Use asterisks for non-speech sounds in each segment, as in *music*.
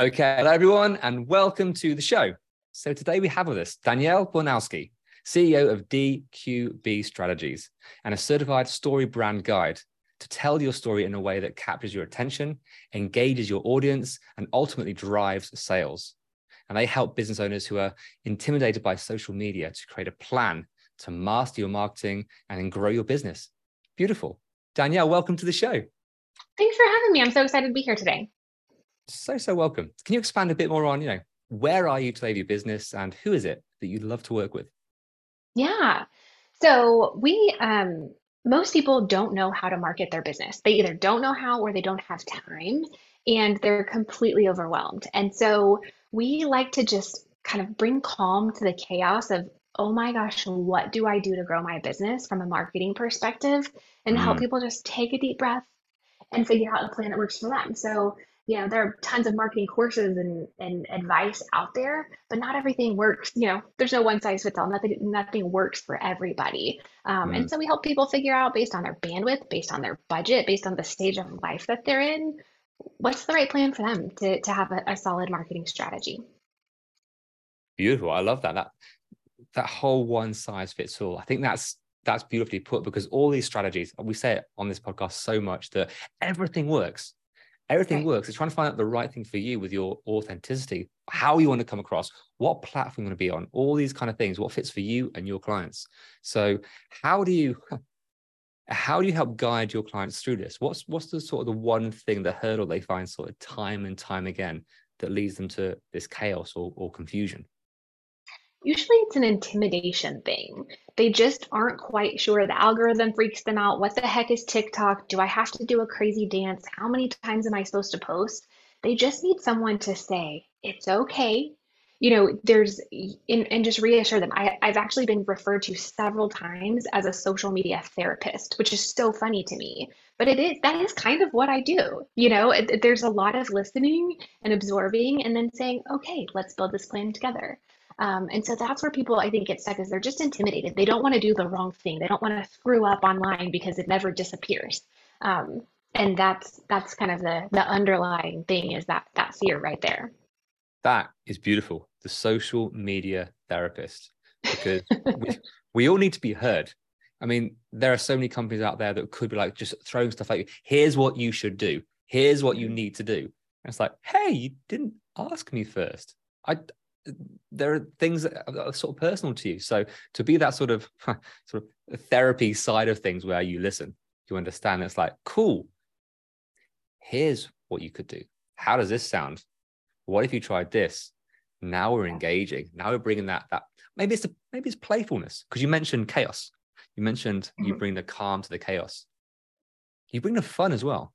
Okay, hello everyone, and welcome to the show. So today we have with us Danielle Bornowski, CEO of DQB Strategies, and a certified StoryBrand guide to tell your story in a way that captures your attention, engages your audience, and ultimately drives sales. And they help business owners who are intimidated by social media to create a plan to master your marketing and grow your business. Beautiful. Danielle, welcome to the show. Thanks for having me. I'm so excited to be here today. So, so welcome. Can you expand a bit more on, you know, where are you today with your business and who is it that you'd love to work with? Yeah. So we um most people don't know how to market their business. They either don't know how or they don't have time and they're completely overwhelmed. And so we like to just kind of bring calm to the chaos of, oh my gosh, what do I do to grow my business from a marketing perspective and help Mm. people just take a deep breath and figure out a plan that works for them. So, you know, there are tons of marketing courses and, and advice out there, but not everything works. You know, there's no one size fits all. Nothing, nothing works for everybody. Um, Mm. and so we help people figure out based on their bandwidth, based on their budget, based on the stage of life that they're in, what's the right plan for them to, to have a, a solid marketing strategy. Beautiful. I love that. That that whole one size fits all. I think that's that's beautifully put because all these strategies, we say it on this podcast so much that everything works. Everything Right. works. It's trying to find out the right thing for you with your authenticity, how you want to come across, what platform you want to be on, all these kind of things, what fits for you and your clients. So, how do you *laughs* how do you help guide your clients through this? What's what's the sort of the one thing, the hurdle they find sort of time and time again that leads them to this chaos or, or confusion? Usually it's an intimidation thing. They just aren't quite sure. The algorithm freaks them out. What the heck is TikTok? Do I have to do a crazy dance? How many times am I supposed to post? They just need someone to say, it's okay. You know, there's, and, and just reassure them. I, I've actually been referred to several times as a social media therapist, which is so funny to me. But it is, that is kind of what I do. You know, it, there's a lot of listening and absorbing and then saying, okay, let's build this plan together. Um, and so that's where people I think get stuck is they're just intimidated. They don't want to do the wrong thing. They don't want to screw up online because it never disappears. Um, and that's that's kind of the the underlying thing is that that fear right there. That is beautiful. The social media therapist, because we, *laughs* we all need to be heard. I mean, there are so many companies out there that could be like just throwing stuff like, here's what you should do. Here's what you need to do. And it's like, hey, you didn't ask me first. I there are things that are sort of personal to you. So to be that sort of *laughs* sort of therapy side of things where you listen, you understand it's like, cool. Here's what you could do. How does this sound? What if you tried this? Now we're engaging. Now we're bringing that that maybe it's a, maybe it's playfulness because you mentioned chaos. You mentioned you Mhm. bring the calm to the chaos. You bring the fun as well.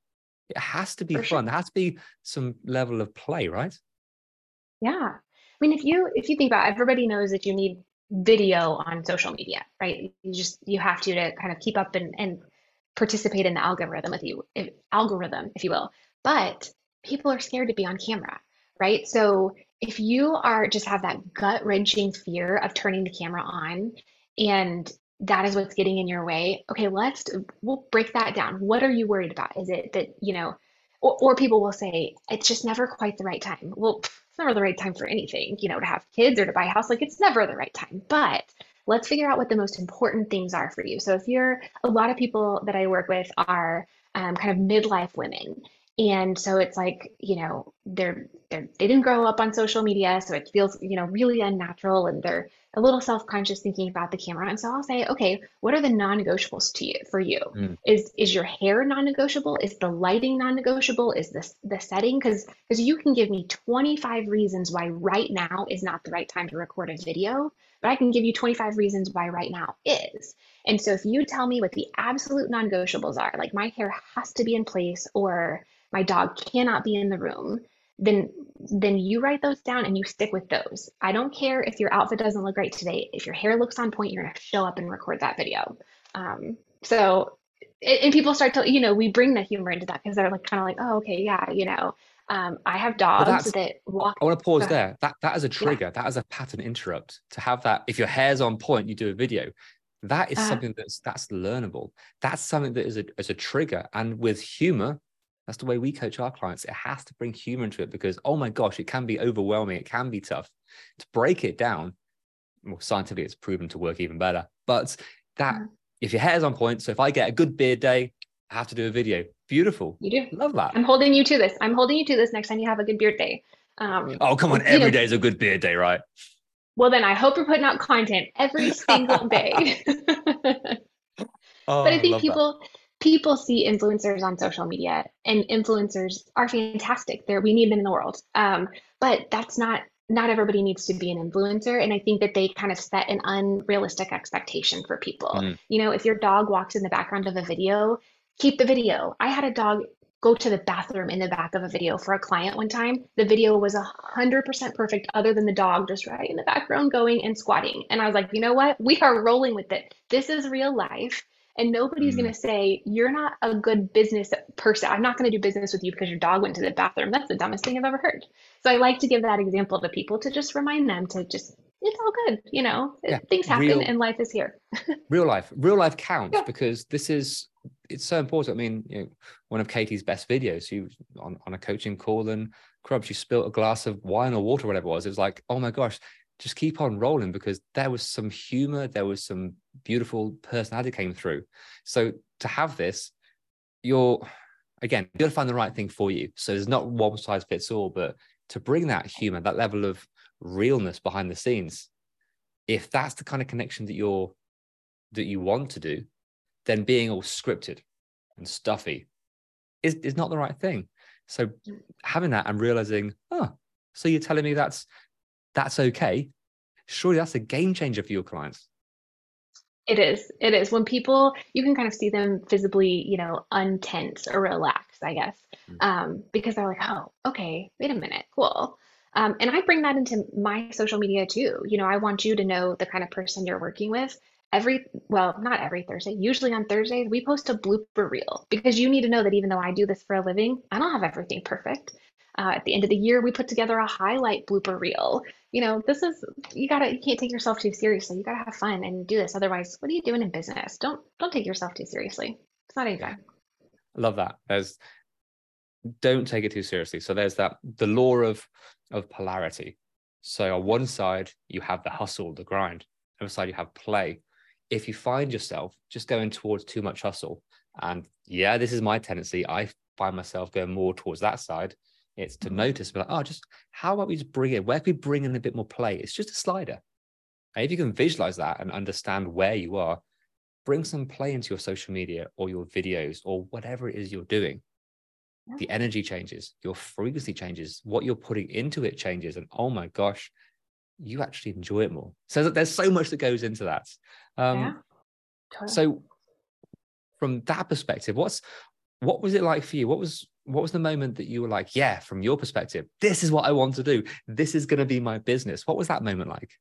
It has to be For sure. fun. There has to be some level of play, right? Yeah. I mean, if you if you think about it, everybody knows that you need video on social media, right? You just you have to to kind of keep up and, and participate in the algorithm with you, if, algorithm, if you will. But people are scared to be on camera, right? So if you are just have that gut wrenching fear of turning the camera on and that is what's getting in your way, okay, let's we'll break that down. What are you worried about? Is it that, you know, or, or people will say it's just never quite the right time. Well, it's never the right time for anything, you know, to have kids or to buy a house. Like it's never the right time. But let's figure out what the most important things are for you. So if you're a lot of people that I work with are um, kind of midlife women and so it's like you know they're they're they didn't grow up on social media so it feels you know really unnatural and they're a little self-conscious thinking about the camera. And so i'll say okay what are the non-negotiables to you for you? Mm. is is your hair non-negotiable? Is the lighting non-negotiable? Is this the setting? Because because you can give me 25 reasons why right now is not the right time to record a video but i can give you 25 reasons why right now is. And so if you tell me what the absolute non-negotiables are like my hair has to be in place or my dog cannot be in the room then then you write those down and you stick with those i don't care if your outfit doesn't look great today if your hair looks on point you're going to show up and record that video um, so and people start to you know we bring the humor into that because they're like kind of like oh okay yeah you know um, i have dogs that walk I want to pause there. That that is a trigger. That is a pattern interrupt. To have that, if your hair's on point, you do a video. That is Uh-huh. something that's that's learnable. That's something that is a is a trigger. And with humor, that's the way we coach our clients. It has to bring humor into it because oh my gosh, it can be overwhelming. It can be tough to break it down. Well, scientifically, it's proven to work even better. But that Mhm. if your hair's on point, so if I get a good beard day, I have to do a video. Beautiful. you do Love that. i'm holding you to this i'm holding you to this next time you have a good beard day um, Oh, come on. Every know- day is a good beard day, right? well then i hope you're putting out content every *laughs* single day *laughs* Oh, but I think people. that. People see influencers on social media, and influencers are fantastic. There, we need them in the world. Um, but that's not not everybody needs to be an influencer, and I think that they kind of set an unrealistic expectation for people. Mhm. You know, if your dog walks in the background of a video, keep the video. I had a dog go to the bathroom in the back of a video for a client one time. The video was a hundred percent perfect, other than the dog just right in the background going and squatting. And I was like, you know what? We are rolling with it. This is real life. And nobody's Mm. going to say, you're not a good business person. I'm not going to do business with you because your dog went to the bathroom. That's the dumbest thing I've ever heard. So I like to give that example to people to just remind them to just, it's all good. You know, Yeah, things happen real- and life is here. *laughs* real life real life counts Yeah. because this is it's so important i mean you know one of katie's best videos she was on, on a coaching call and crub she spilt a glass of wine or water whatever it was it was like oh my gosh just keep on rolling because there was some humor there was some beautiful personality came through. So to have this you're again you got to find the right thing for you. So there's not one size fits all but to bring that humor that level of realness behind the scenes if that's the kind of connection that you're that you want to do, then being all scripted and stuffy is, is not the right thing. So mm. having that and realizing, oh, so you're telling me that's that's okay. Surely that's a game changer for your clients. It is. It is. When people, you can kind of see them visibly, you know, untense or relaxed, I guess, Mm. um, because they're like, oh, okay, wait a minute, cool. Um, and I bring that into my social media too. You know, I want you to know the kind of person you're working with. Every, well, not every Thursday, usually on Thursdays, we post a blooper reel because you need to know that even though I do this for a living, I don't have everything perfect. Uh, at the end of the year, we put together a highlight blooper reel. You know, this is you gotta you can't take yourself too seriously. You gotta have fun and do this. Otherwise, what are you doing in business? Don't don't take yourself too seriously. It's not. I love that. There's don't take it too seriously. So there's that the law of of polarity. So on one side you have the hustle, the grind. On the other side you have play. If you find yourself just going towards too much hustle, and yeah, this is my tendency. I find myself going more towards that side. It's to Mhm. notice, be like, oh, just how about we just bring it? Where can we bring in a bit more play? It's just a slider. And if you can visualize that and understand where you are, bring some play into your social media or your videos or whatever it is you're doing. Yeah. The energy changes, your frequency changes, what you're putting into it changes. And oh my gosh, you actually enjoy it more. So there's so much that goes into that. Um, yeah. Totally. so from that perspective, what's what was it like for you? What was what was the moment that you were like, yeah, from your perspective, this is what I want to do. This is going to be my business. What was that moment like?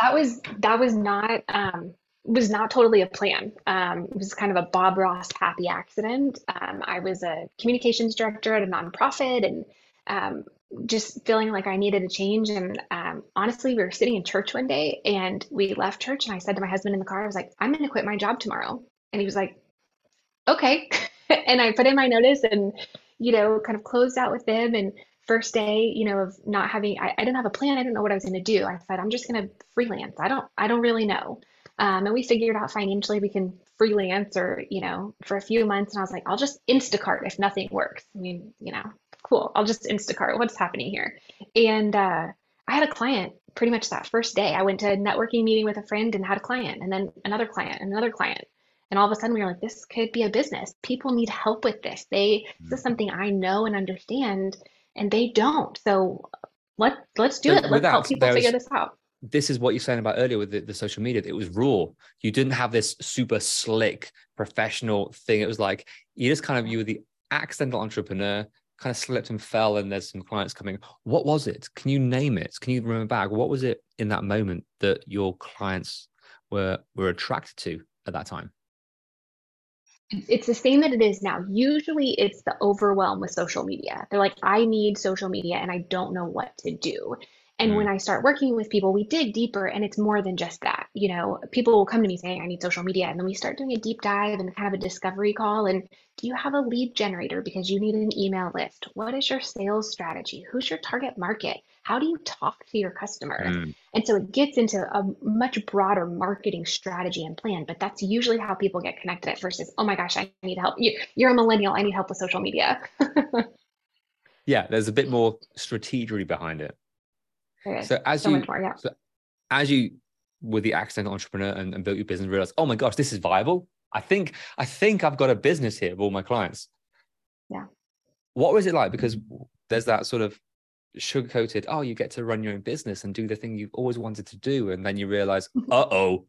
that was that was not um was not totally a plan. Um, it was kind of a Bob Ross happy accident. Um, I was a communications director at a nonprofit and um, just feeling like I needed a change. And um, honestly, we were sitting in church one day and we left church. And I said to my husband in the car, I was like, I'm going to quit my job tomorrow. And he was like, okay. *laughs* *laughs* and I put in my notice and, you know, kind of closed out with them. And first day, you know, of not having, I, I didn't have a plan. I didn't know what I was going to do. I said, I'm just going to freelance. I don't, I don't really know. Um, and we figured out financially we can freelance or, you know, for a few months. And I was like, I'll just Instacart if nothing works. I mean, you know, cool. I'll just Instacart. What's happening here? And uh, I had a client pretty much that first day. I went to a networking meeting with a friend and had a client, and then another client, and another client. And all of a sudden, we were like, this could be a business. People need help with this. They, this is mm. something I know and understand, and they don't. So let let's do so it. Let's help people figure this out this is what you're saying about earlier with the, the, social media. It was raw. You didn't have this super slick professional thing. It was like you just kind of you were the accidental entrepreneur, kind of slipped and fell, and there's some clients coming. What was it? Can you name it? Can you remember back? What was it in that moment that your clients were were attracted to at that time? It's the same that it is now. Usually it's the overwhelm with social media. They're like, I need social media and I don't know what to do. And mm. when I start working with people, we dig deeper and it's more than just that. You know, people will come to me saying, I need social media. And then we start doing a deep dive and kind of a discovery call. And do you have a lead generator because you need an email list? What is your sales strategy? Who's your target market? How do you talk to your customer? Mm. And so it gets into a much broader marketing strategy and plan. But that's usually how people get connected at first is, oh my gosh, I need help. You, you're a millennial. I need help with social media. *laughs* yeah, there's a bit more strategy behind it. So as so you, more, yeah. so as you were the accidental entrepreneur and, and built your business, realized, oh my gosh, this is viable. I think I think I've got a business here of all my clients. Yeah. What was it like? Because there's that sort of sugar coated, oh, you get to run your own business and do the thing you've always wanted to do. And then you realize, *laughs* uh oh,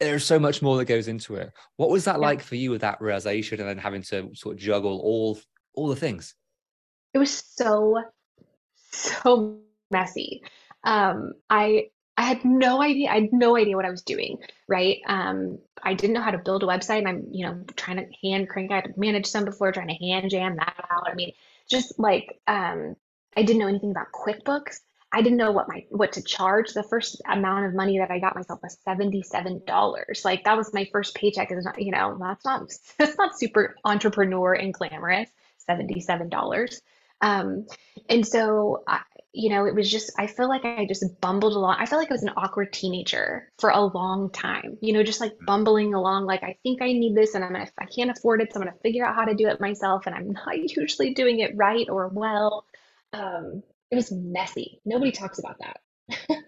there's so much more that goes into it. What was that yeah. like for you with that realization and then having to sort of juggle all all the things? It was so, so messy. Um, I I had no idea. I had no idea what I was doing. Right. Um, I didn't know how to build a website. And I'm, you know, trying to hand crank. I had managed some before, trying to hand jam that out. I mean, just like um, I didn't know anything about QuickBooks. I didn't know what my what to charge. The first amount of money that I got myself was seventy seven dollars. Like that was my first paycheck. Is not, you know, that's not *laughs* that's not super entrepreneur and glamorous. Seventy seven dollars. Um, and so I, you know, it was just, I feel like I just bumbled along. I felt like I was an awkward teenager for a long time, you know, just like mm. bumbling along, like, I think I need this and I'm gonna, I can't afford it. So I'm gonna figure out how to do it myself. And I'm *laughs* not usually doing it right or well. Um, it was messy. Nobody talks about that.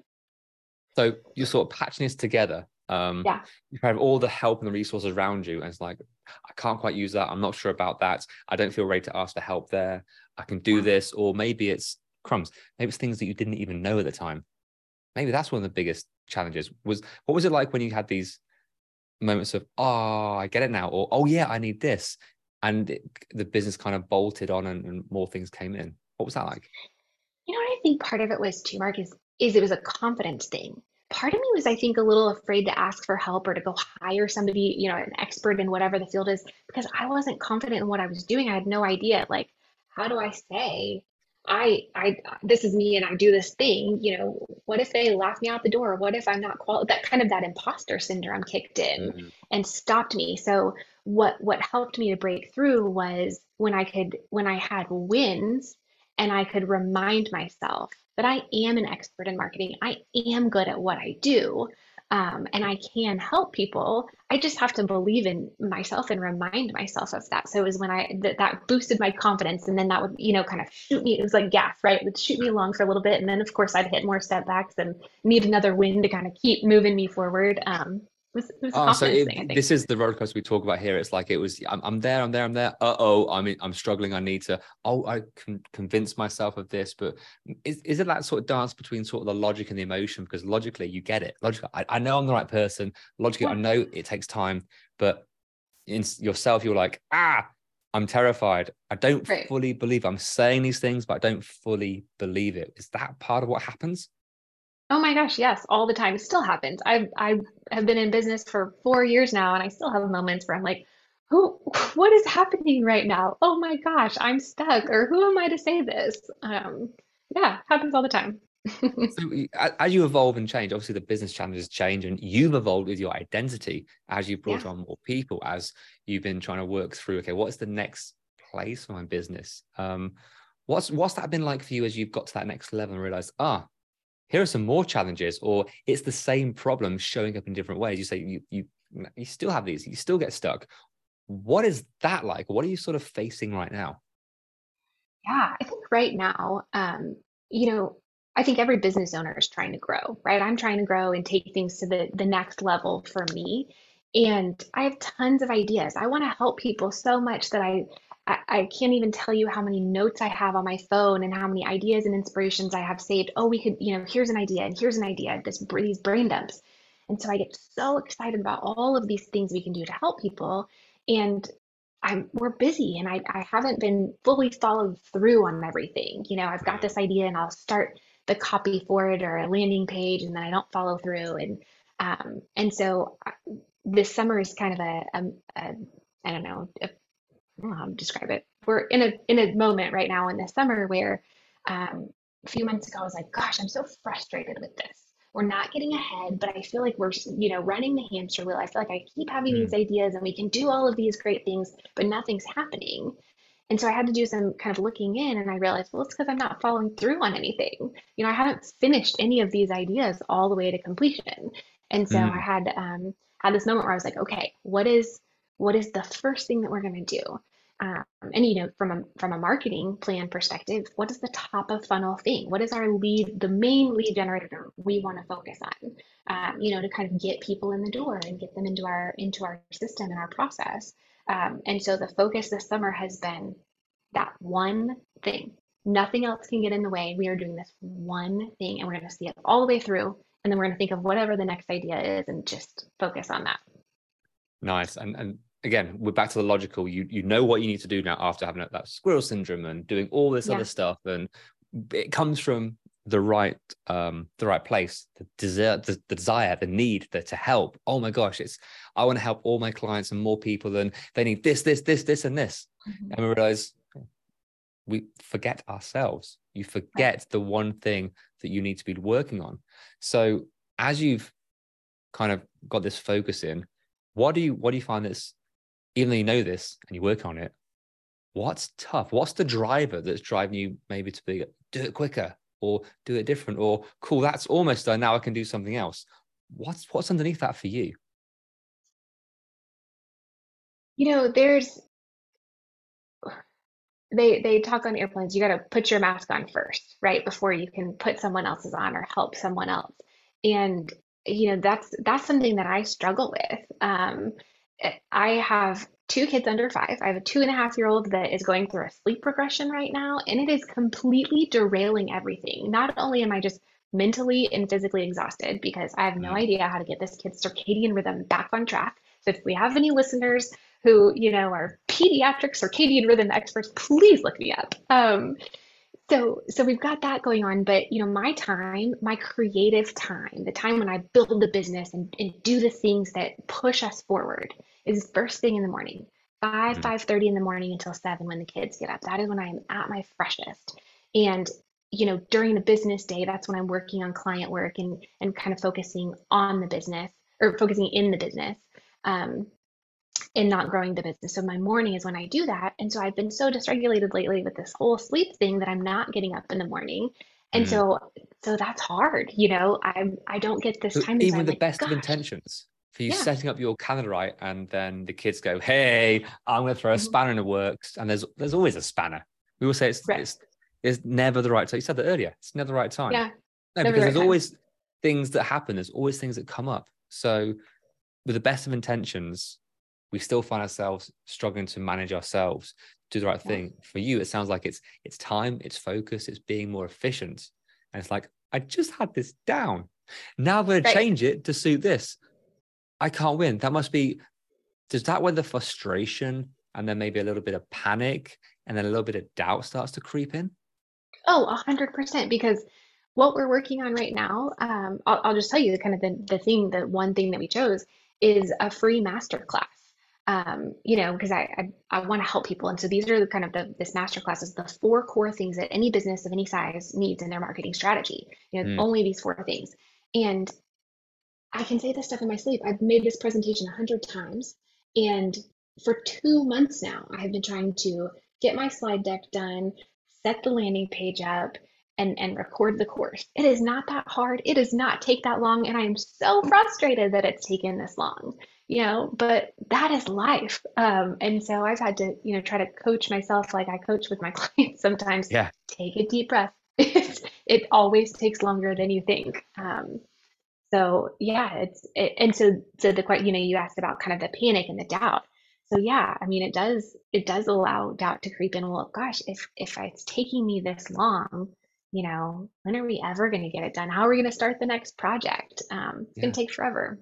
*laughs* so you're sort of patching this together. Um, yeah. You have all the help and the resources around you. And it's like, I can't quite use that. I'm not sure about that. I don't feel ready to ask for help there. I can do this. Or maybe it's crumbs. Maybe it's things that you didn't even know at the time. Maybe that's one of the biggest challenges. Was what was it like when you had these moments of oh I get it now or oh yeah I need this and it, the business kind of bolted on and, and more things came in. What was that like? You know what I think part of it was too, Mark, is is it was a confidence thing. Part of me was, I think, a little afraid to ask for help or to go hire somebody, you know, an expert in whatever the field is, because I wasn't confident in what I was doing. I had no idea, like, how do I say I, I, this is me and I do this thing, you know, what if they laugh me out the door? What if I'm not qual that kind of that imposter syndrome kicked in mm-hmm. and stopped me. So what, what helped me to break through was when I could, when I had wins and I could remind myself that I am an expert in marketing. I am good at what I do um, and I can help people. I just have to believe in myself and remind myself of that. So it was when I that that boosted my confidence, and then that would you know kind of shoot me. It was like gas, right? It would shoot me along for a little bit, and then of course I'd hit more setbacks and need another win to kind of keep moving me forward. Um, was, was oh, so it, thing, this is the roller coaster we talk about here. It's like it was. I'm, I'm there. I'm there. I'm there. Uh oh. I'm I'm struggling. I need to. Oh, I can convince myself of this. But is is it that sort of dance between sort of the logic and the emotion? Because logically, you get it. Logically, I, I know I'm the right person. Logically. I know it takes time. But in yourself, you're like, ah, I'm terrified. I don't right. fully believe. I'm saying these things, but I don't fully believe it. Is that part of what happens? Oh my gosh, yes, all the time. It still happens. I I have been in business for four years now, and I still have moments where I'm like, "Who? What is happening right now? Oh my gosh, I'm stuck." Or who am I to say this? Um, yeah, happens all the time. *laughs* so as you evolve and change, obviously the business challenges change, and you've evolved with your identity as you brought yeah. on more people, as you've been trying to work through. Okay, what's the next place for my business? Um, what's what's that been like for you as you've got to that next level and realized, ah, here are some more challenges or it's the same problem showing up in different ways you say you, you you still have these, you still get stuck. What is that like? What are you sort of facing right now? Yeah, I think right now, um, you know, I think every business owner is trying to grow, right? I'm trying to grow and take things to the the next level for me. And I have tons of ideas. I want to help people so much that I, I I can't even tell you how many notes I have on my phone and how many ideas and inspirations I have saved. Oh, we could, you know, here's an idea and here's an idea, this these brain dumps. And so I get so excited about all of these things we can do to help people. And I'm we're busy and I, I haven't been fully followed through on everything. You know, I've got this idea and I'll start the copy for it or a landing page and then I don't follow through. And um, and so this summer is kind of a, a, a I don't know, a, I don't know how to describe it. We're in a in a moment right now in the summer where um, a few months ago I was like, gosh, I'm so frustrated with this. We're not getting ahead, but I feel like we're, you know, running the hamster wheel. I feel like I keep having Mm. these ideas and we can do all of these great things, but nothing's happening. And so I had to do some kind of looking in and I realized, well, it's because I'm not following through on anything. You know, I haven't finished any of these ideas all the way to completion. And so I Mm. had um, had this moment where I was like, okay, what is what is the first thing that we're going to do? Um, and you know, from a from a marketing plan perspective, what is the top of funnel thing? What is our lead, the main lead generator we want to focus on? Um, you know, to kind of get people in the door and get them into our into our system and our process. Um, and so the focus this summer has been that one thing. Nothing else can get in the way. We are doing this one thing and we're going to see it all the way through. And then we're going to think of whatever the next idea is and just focus on that. Nice. And and again, we're back to the logical. You you know what you need to do now after having that squirrel syndrome and doing all this Yeah. other stuff. And it comes from the right um the right place, the desire, the, the desire, the need the, to help. Oh my gosh, it's I want to help all my clients and more people, and they need this, this, this, this, and this. Mhm. And we realize we forget ourselves. You forget the one thing that you need to be working on. So as you've kind of got this focus in, what do you what do you find that's even though you know this and you work on it, what's tough? What's the driver that's driving you maybe to be do it quicker or do it different or cool, that's almost done. Now I can do something else. What's what's underneath that for you? You know, there's they they talk on airplanes, you got to put your mask on first, right? Before you can put someone else's on or help someone else. And you know, that's that's something that I struggle with. Um, I have two kids under five. I have a two and a half year old that is going through a sleep regression right now, and it is completely derailing everything. Not only am I just mentally and physically exhausted because I have no Mm. idea how to get this kid's circadian rhythm back on track. So if we have any listeners who, you know, are pediatric circadian rhythm experts, please look me up. Um, so, so we've got that going on, but you know, my time, my creative time, the time when I build the business and, and do the things that push us forward is first thing in the morning, 5, Mm. 5:30 in the morning until 7 when the kids get up. That is when I am at my freshest. And you know, during the business day, that's when I'm working on client work and and kind of focusing on the business or focusing in the business. Um, and not growing the business. So my morning is when I do that. And so I've been so dysregulated lately with this whole sleep thing that I'm not getting up in the morning. And Mm. so so that's hard, you know. I'm I don't get this So time. even with the like, best of intentions for you Yeah. setting up your calendar right and then the kids go hey i'm going to throw a Mhm. spanner in the works and there's there's always a spanner we will say it's Right. it's, it's never the right time you said that earlier it's never the right time Yeah. no because the right there's time. always things that happen there's always things that come up so with the best of intentions we still find ourselves struggling to manage ourselves do the right Yeah. thing for you it sounds like it's it's time it's focus it's being more efficient and it's like i just had this down now i'm going to Right. change it to suit this i can't win that must be does that where the frustration and then maybe a little bit of panic and then a little bit of doubt starts to creep in Oh, a hundred percent. Because what we're working on right now, um, I'll, I'll just tell you the kind of the, the thing, the one thing that we chose is a free master class. Um, you know, because I, I, I want to help people. And so these are the kind of the, this master class is the four core things that any business of any size needs in their marketing strategy. You know, Mm. only these four things. And I can say this stuff in my sleep. I've made this presentation a hundred times. And for two months now, I have been trying to get my slide deck done, set the landing page up, and, and record the course. It is not that hard. It does not take that long. And I am so frustrated that it's taken this long. You know, but that is life. Um, and so I've had to, you know, try to coach myself like I coach with my *laughs* clients sometimes. Yeah. Take a deep breath. *laughs* it always takes longer than you think. Um, so yeah, it's it, and so so the quite you know you asked about kind of the panic and the doubt. So yeah, I mean it does it does allow doubt to creep in. Well, gosh, if if it's taking me this long, you know, when are we ever going to get it done? How are we going to start the next project? Um, it's yeah. going to take forever.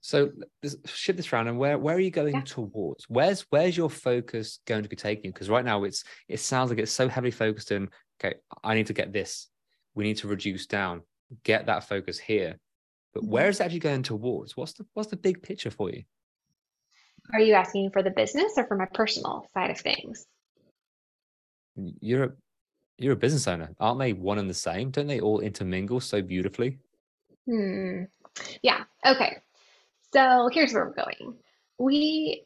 So shift this around, and where where are you going yeah. towards? Where's where's your focus going to be taking? You? Because right now it's it sounds like it's so heavily focused in. Okay, I need to get this. We need to reduce down. Get that focus here. But mm-hmm. where is it actually going towards? What's the what's the big picture for you? Are you asking for the business or for my personal side of things? You're a you're a business owner, aren't they? One and the same, don't they all intermingle so beautifully? Hmm. Yeah. Okay. So here's where we're going. We,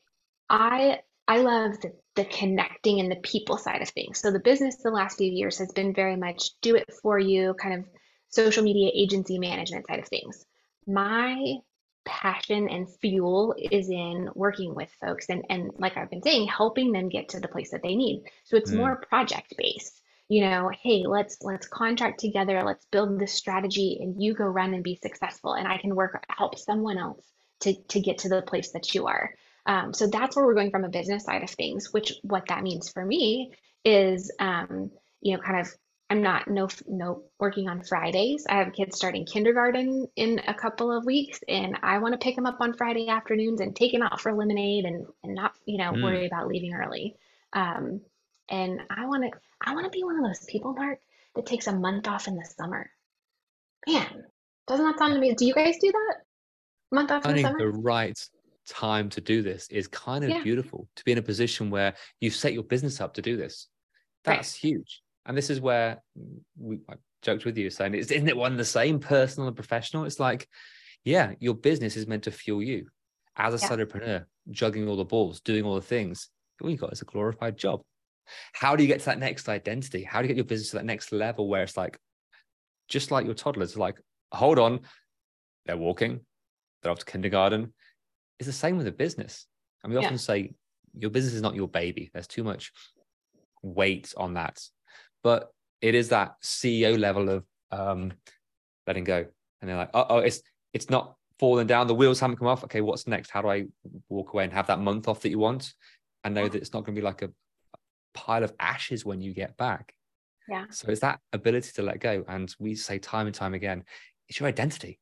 I, I love the, the connecting and the people side of things. So the business the last few years has been very much do it for you, kind of social media agency management side of things. My passion and fuel is in working with folks and, and like I've been saying, helping them get to the place that they need. So it's mm. more project based. You know, hey, let's let's contract together, let's build this strategy and you go run and be successful and I can work help someone else to, to get to the place that you are. Um, so that's where we're going from a business side of things, which what that means for me is, um, you know, kind of I'm not no no working on Fridays. I have kids starting kindergarten in a couple of weeks, and I want to pick them up on Friday afternoons and take them out for lemonade and and not you know mm. worry about leaving early. Um, and I want to I want to be one of those people, Mark, that takes a month off in the summer. Man, doesn't that sound to me? Do you guys do that? Finding the, the right time to do this is kind of yeah. beautiful to be in a position where you've set your business up to do this. That's right. huge. And this is where we I joked with you saying isn't it one the same personal and professional? It's like yeah your business is meant to fuel you. As a yeah. solopreneur juggling all the balls doing all the things all you got is a glorified job. How do you get to that next identity? How do you get your business to that next level where it's like just like your toddlers like hold on they're walking they're off to kindergarten. It's the same with a business. And we often say your business is not your baby. There's too much weight on that. But it is that CEO level of um, letting go. And they're like, oh, it's it's not falling down. The wheels haven't come off. Okay, what's next? How do I walk away and have that month off that you want? And know that it's not going to be like a pile of ashes when you get back. Yeah. So it's that ability to let go. And we say time and time again, it's your identity.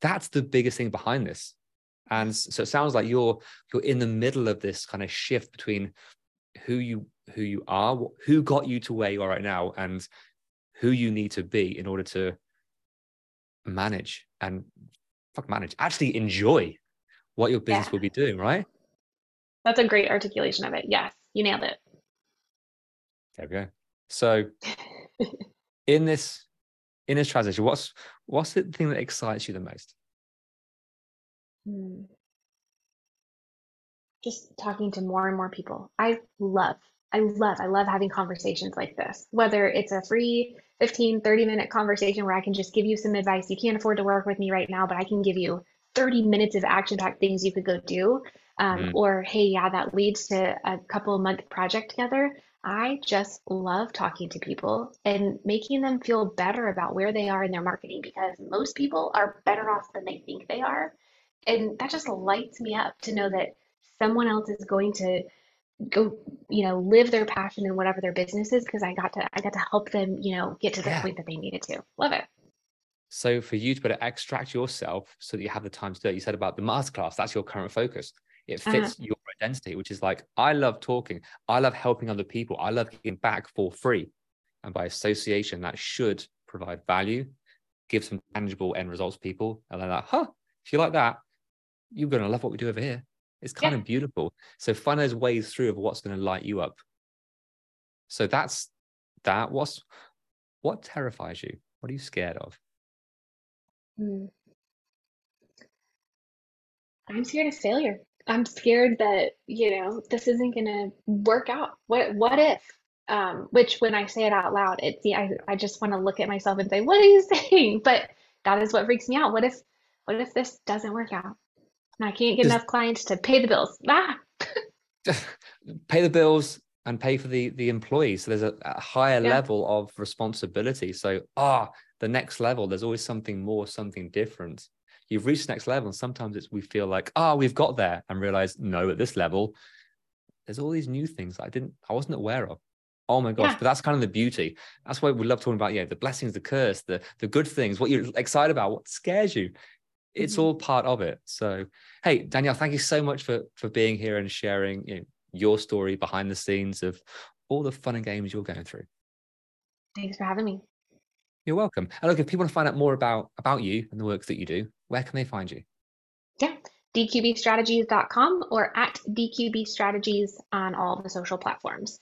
That's the biggest thing behind this. And so it sounds like you're you're in the middle of this kind of shift between who you who you are, who got you to where you are right now, and who you need to be in order to manage and fuck manage, actually enjoy what your business yeah. will be doing, right? That's a great articulation of it. Yes, you nailed it. There we go. So *laughs* in this in this transition, what's what's the thing that excites you the most? Hmm. Just talking to more and more people. I love, I love, I love having conversations like this, whether it's a free 15, 30 minute conversation where I can just give you some advice. You can't afford to work with me right now, but I can give you 30 minutes of action packed things you could go do. Um, mm. Or, hey, yeah, that leads to a couple month project together. I just love talking to people and making them feel better about where they are in their marketing because most people are better off than they think they are. And that just lights me up to know that someone else is going to go, you know, live their passion in whatever their business is because I got to I got to help them, you know, get to the yeah. point that they needed to. Love it. So for you to be able to extract yourself so that you have the time to do it, you said about the masterclass, that's your current focus. It uh-huh. fits uh-huh. your identity, which is like, I love talking. I love helping other people. I love giving back for free. And by association, that should provide value, give some tangible end results to people. And they're like, huh, if you like that, you're going to love what we do over here. It's kind yeah. of beautiful. So find those ways through of what's going to light you up. So that's that. What's what terrifies you? What are you scared of? Mm. I'm scared of failure. I'm scared that, you know, this isn't gonna work out. What what if? Um, which when I say it out loud, it's yeah, I, I just want to look at myself and say, what are you *laughs* saying? But that is what freaks me out. What if what if this doesn't work out? And I can't get enough clients to pay the bills. *laughs* Ah. *laughs* pay the bills and pay for the the employees. So there's a, a higher Yeah. level of responsibility. So ah, the next level. There's always something more, something different. You've reached the next level, and sometimes it's we feel like ah, we've got there, and realize no, at this level, there's all these new things that I didn't, I wasn't aware of. Oh my gosh! Yeah. But that's kind of the beauty. That's why we love talking about yeah, the blessings, the curse, the the good things, what you're excited about, what scares you. It's Mhm. all part of it. So hey, Danielle, thank you so much for for being here and sharing you know, your story behind the scenes of all the fun and games you're going through. Thanks for having me. You're welcome. And look, if people want to find out more about about you and the work that you do, where can they find you? Yeah. DQBstrategies.com or at dqbstrategies on all the social platforms.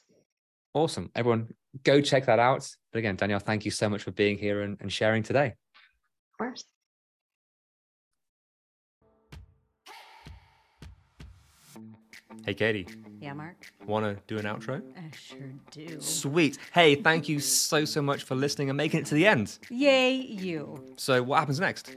Awesome. Everyone, go check that out. But again, Danielle, thank you so much for being here and, and sharing today. Of course. Hey, Katie, Yeah, Mark? want to do an outro? I sure do. Sweet. Hey, thank you so, so much for listening and making it to the end. Yay, you. So, what happens next?